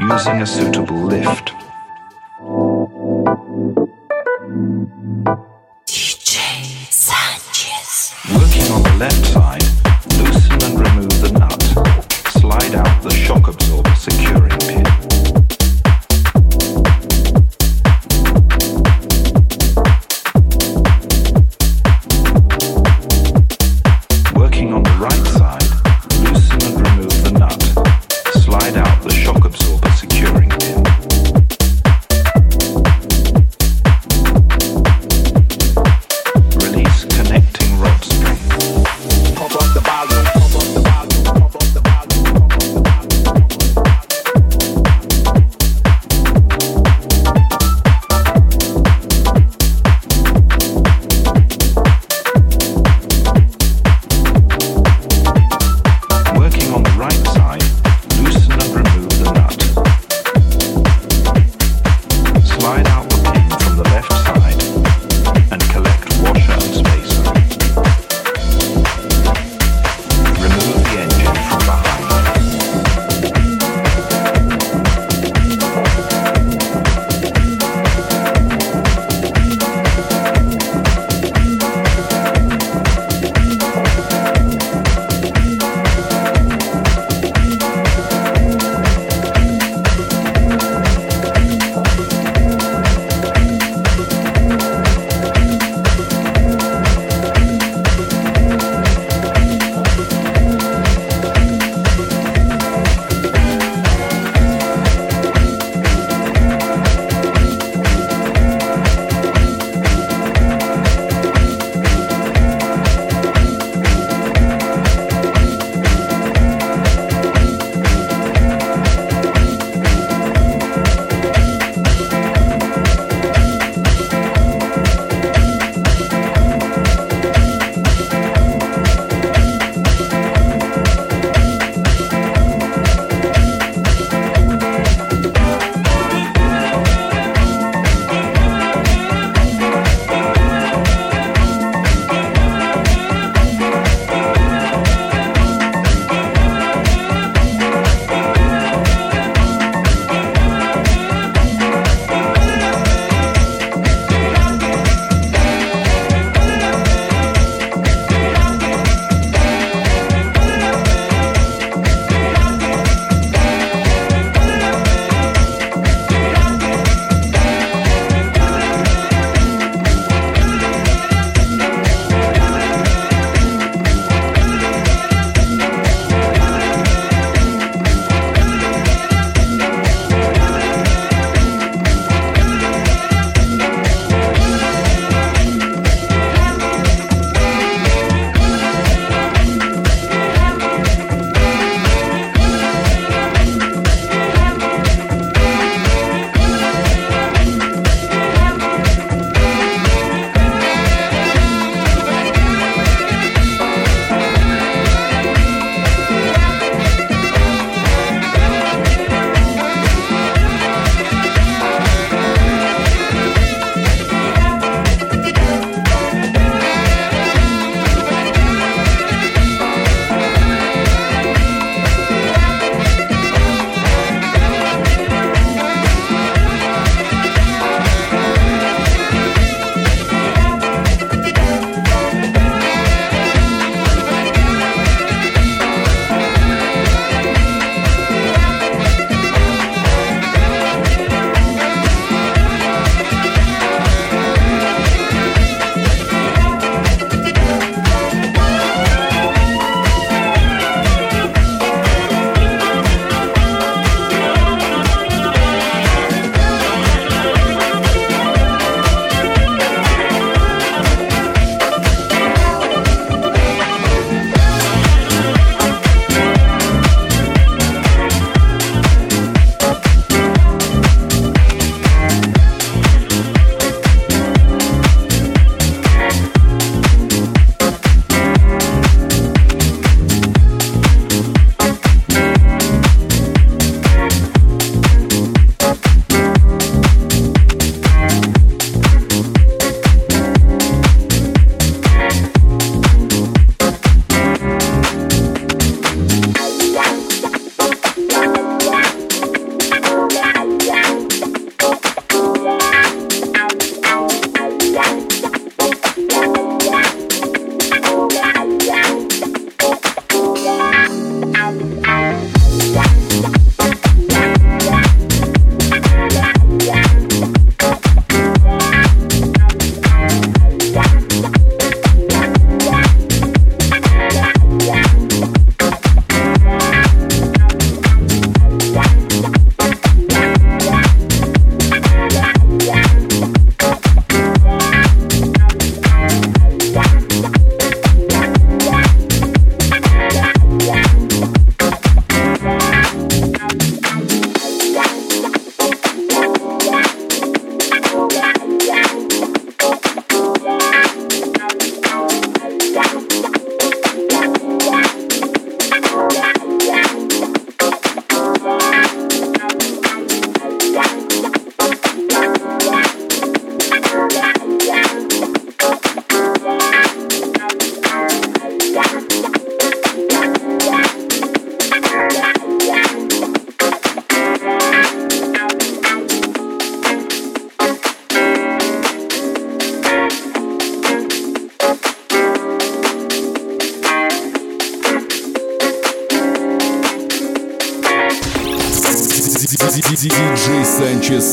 using a suitable lift.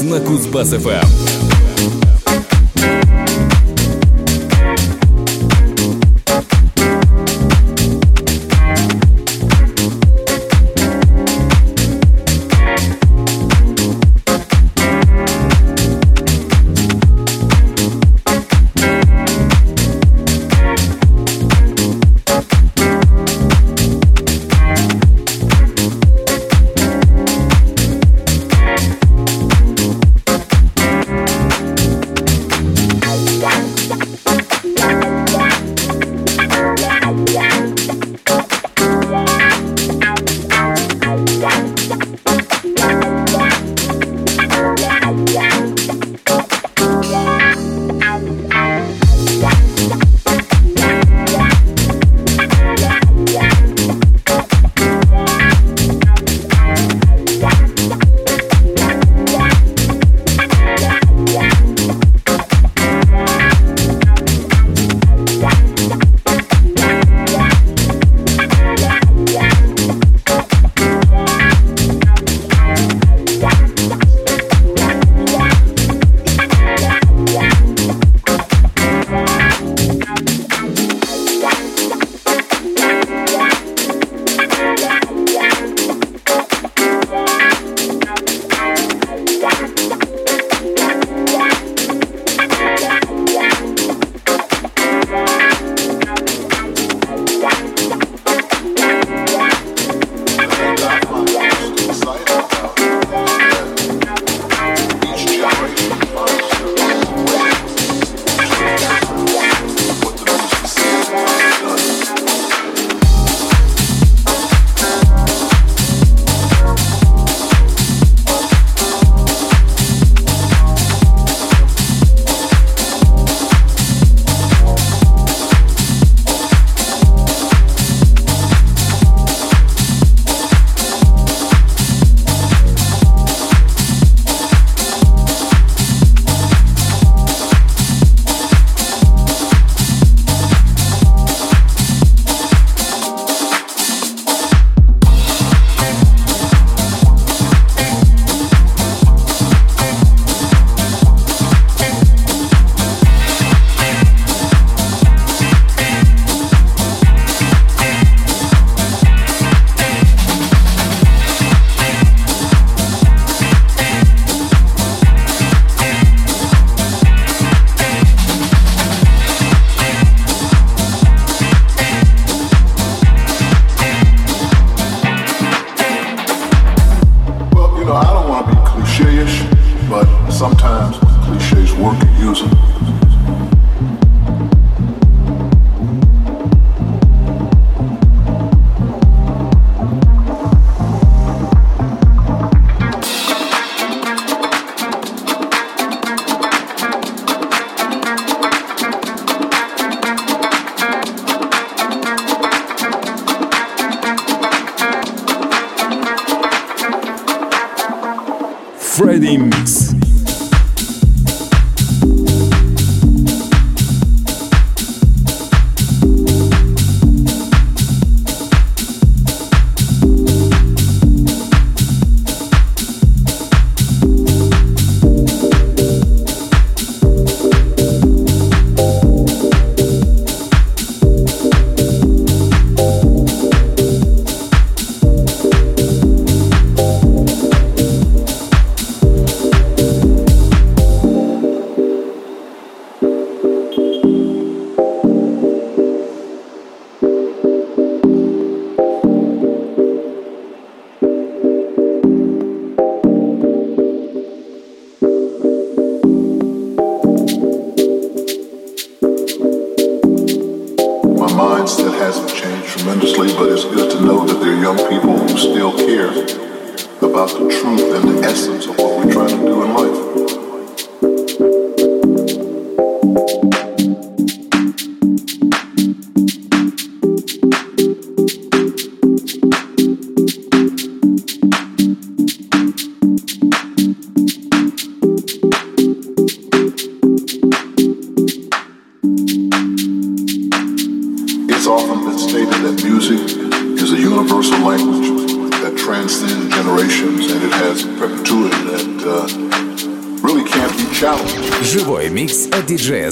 На Кузбасс-ФМ.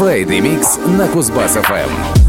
Friday Mix на Кузбасс-ФМ.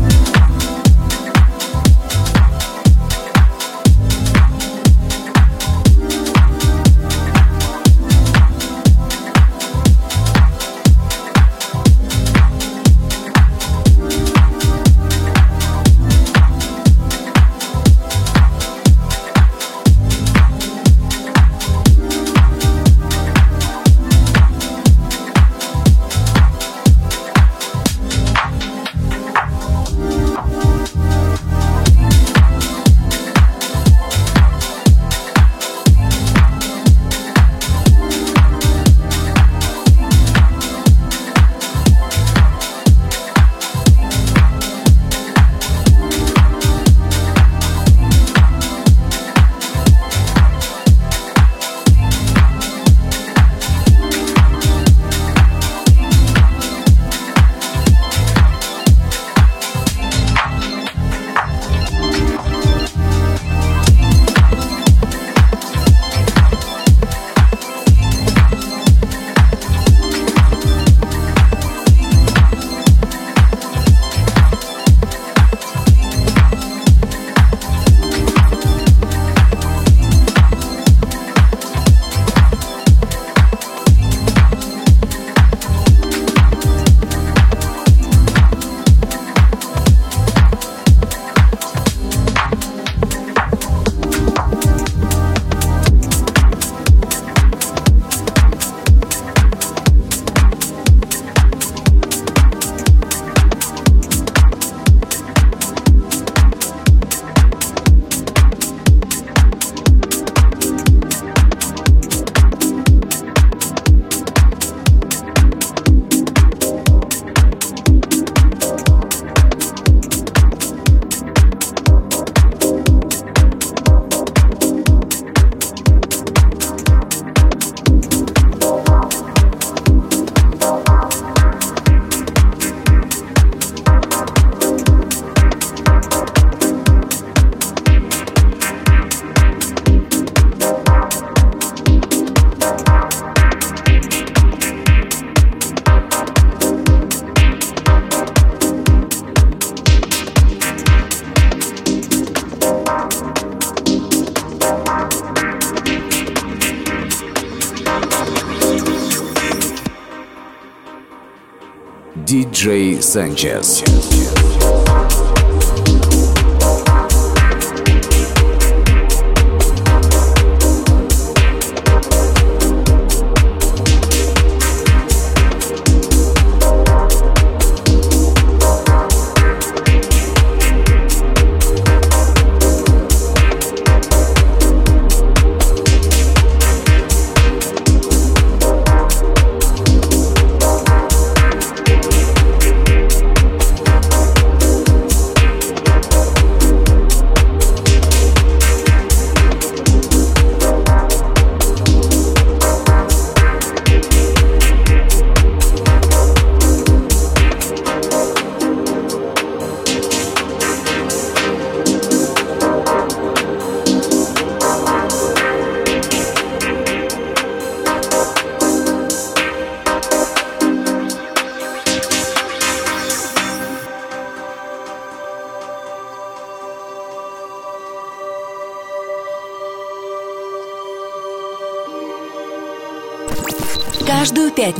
Sanchez.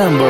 remember